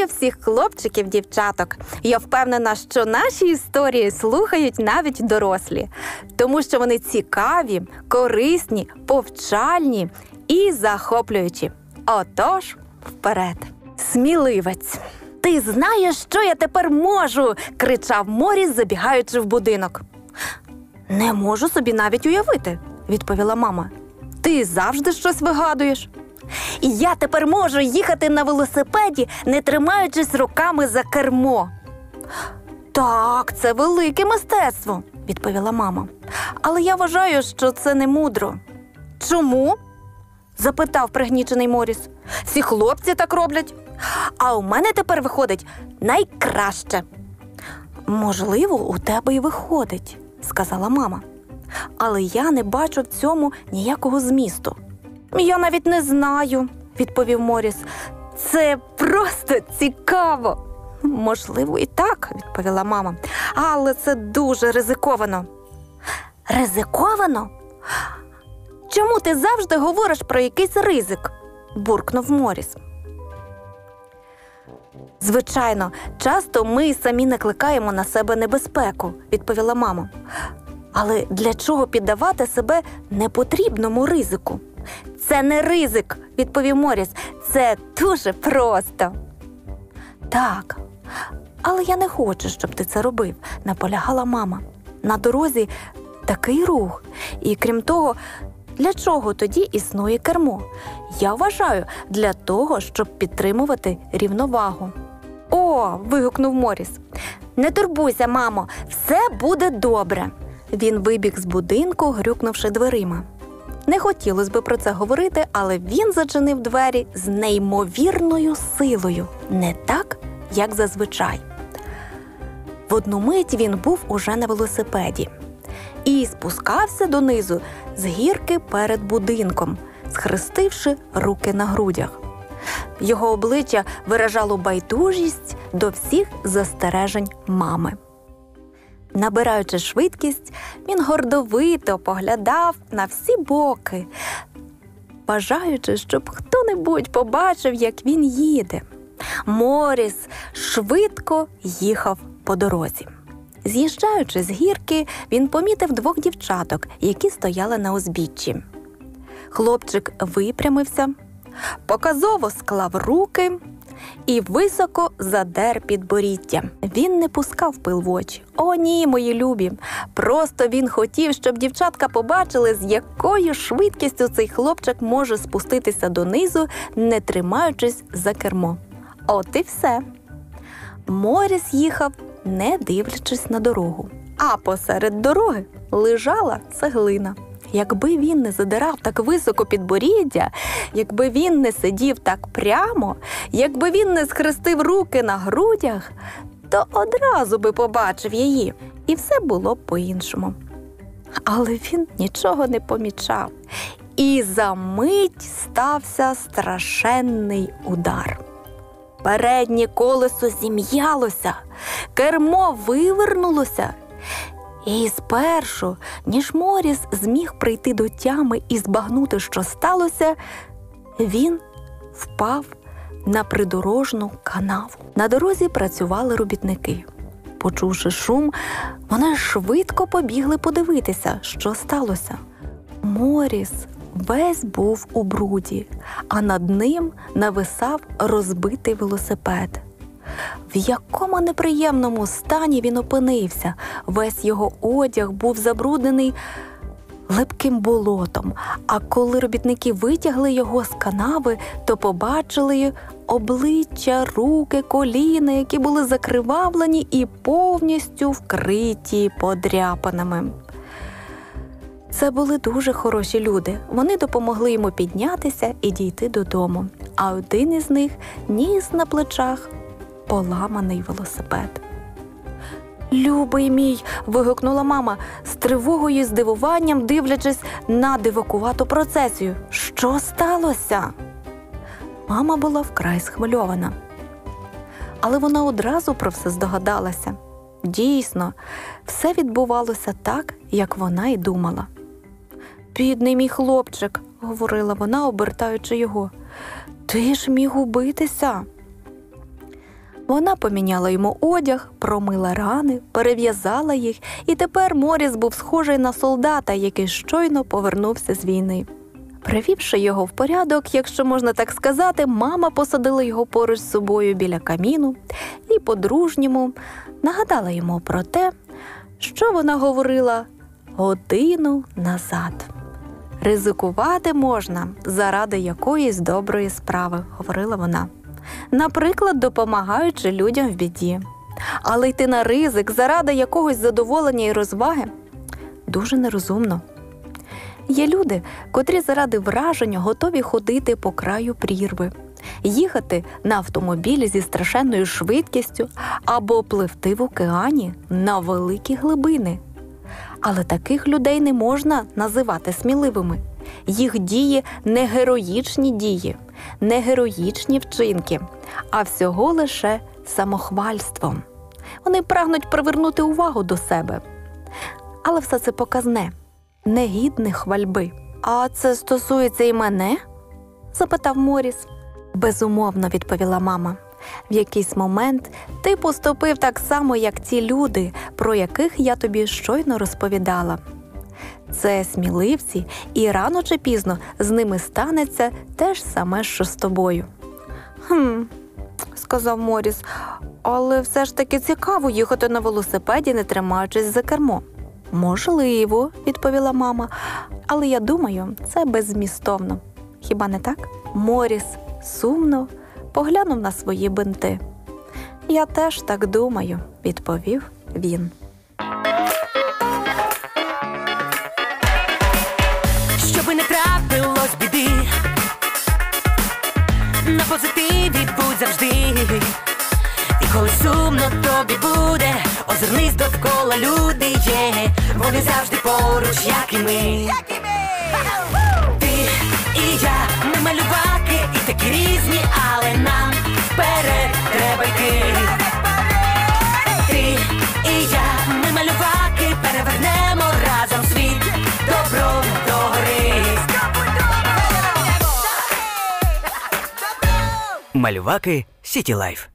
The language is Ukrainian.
Вітаю всіх хлопчиків, дівчаток. Я впевнена, що наші історії слухають навіть дорослі, тому що вони цікаві, корисні, повчальні і захоплюючі. Отож, вперед. Сміливець. Ти знаєш, що я тепер можу? кричав Моріс, забігаючи в будинок. Не можу собі навіть уявити, відповіла мама. Ти завжди щось вигадуєш. Я тепер можу їхати на велосипеді, не тримаючись руками за кермо. Так, це велике мистецтво, відповіла мама. Але я вважаю, що це не мудро. Чому? запитав пригнічений Моріс. Всі хлопці так роблять. А у мене тепер виходить найкраще. Можливо, у тебе й виходить, сказала мама. Але я не бачу в цьому ніякого змісту. Я навіть не знаю, відповів Моріс. Це просто цікаво. Можливо, і так, відповіла мама, але це дуже ризиковано. Ризиковано? Чому ти завжди говориш про якийсь ризик? буркнув Моріс. Звичайно, часто ми самі накликаємо на себе небезпеку, відповіла мама. Але для чого піддавати себе непотрібному ризику? Це не ризик, відповів Моріс. Це дуже просто. Так, але я не хочу, щоб ти це робив, наполягала мама. На дорозі такий рух. І крім того, для чого тоді існує кермо? Я вважаю, для того, щоб підтримувати рівновагу. О, вигукнув Моріс. Не турбуйся, мамо, все буде добре. Він вибіг з будинку, грюкнувши дверима. Не хотілося би про це говорити, але він зачинив двері з неймовірною силою, не так, як зазвичай. В одну мить він був уже на велосипеді і спускався донизу з гірки перед будинком, схрестивши руки на грудях. Його обличчя виражало байдужість до всіх застережень мами. Набираючи швидкість, він гордовито поглядав на всі боки, бажаючи, щоб хто-небудь побачив, як він їде. Моріс швидко їхав по дорозі. З'їжджаючи з гірки, він помітив двох дівчаток, які стояли на узбіччі. Хлопчик випрямився, показово склав руки і високо задер підборіддя. Він не пускав пил в очі. О, ні, мої любі. Просто він хотів, щоб дівчатка побачили, з якою швидкістю цей хлопчик може спуститися донизу, не тримаючись за кермо. От і все. Моріс їхав, не дивлячись на дорогу. А посеред дороги лежала цеглина. Якби він не задирав так високо підборіддя, якби він не сидів так прямо, якби він не схрестив руки на грудях, то одразу би побачив її, і все було б по-іншому. Але він нічого не помічав, і за мить стався страшенний удар. Переднє колесо зім'ялося, кермо вивернулося. І спершу, ніж Моріс зміг прийти до тями і збагнути, що сталося, він впав на придорожну канаву. На дорозі працювали робітники. Почувши шум, вони швидко побігли подивитися, що сталося. Моріс весь був у бруді, а над ним нависав розбитий велосипед. В якому неприємному стані він опинився, весь його одяг був забруднений липким болотом. А коли робітники витягли його з канави, то побачили обличчя, руки, коліна, які були закривавлені і повністю вкриті подряпинами. Це були дуже хороші люди. Вони допомогли йому піднятися і дійти додому. А один із них ніс на плечах поламаний велосипед. Любий мій. вигукнула мама з тривогою здивуванням, дивлячись на дивакувату процесію. Що сталося? Мама була вкрай схвильована. Але вона одразу про все здогадалася. Дійсно, все відбувалося так, як вона й думала. Бідний мій хлопчик, говорила вона, обертаючи його. Ти ж міг убитися. Вона поміняла йому одяг, промила рани, перев'язала їх, і тепер Моріс був схожий на солдата, який щойно повернувся з війни. Привівши його в порядок, якщо можна так сказати, мама посадила його поруч з собою біля каміну і по-дружньому нагадала йому про те, що вона говорила годину назад. Ризикувати можна заради якоїсь доброї справи, говорила вона. Наприклад, допомагаючи людям в біді. Але йти на ризик заради якогось задоволення і розваги дуже нерозумно. Є люди, котрі заради враження готові ходити по краю прірви, їхати на автомобілі зі страшенною швидкістю або пливти в океані на великі глибини. Але таких людей не можна називати сміливими. Їх дії не героїчні дії, не героїчні вчинки, а всього лише самохвальством. Вони прагнуть привернути увагу до себе. Але все це показне, негідне хвальби. А це стосується і мене? запитав Моріс. Безумовно, відповіла мама. В якийсь момент ти поступив так само, як ті люди, про яких я тобі щойно розповідала. Це сміливці, і рано чи пізно з ними станеться те ж саме, що з тобою. Хм, сказав Моріс, але все ж таки цікаво їхати на велосипеді, не тримаючись за кермо. Можливо, відповіла мама, але я думаю, це беззмістовно. Хіба не так? Моріс сумно поглянув на свої бинти. Я теж так думаю, відповів він. Позитиві будь завжди. І коли сумно тобі буде, озирнись довкола люди є, вони завжди поруч, як і ми. Ти і я, ми малюваки, і такі різні, але нам вперед треба йти. Малюваки City Life.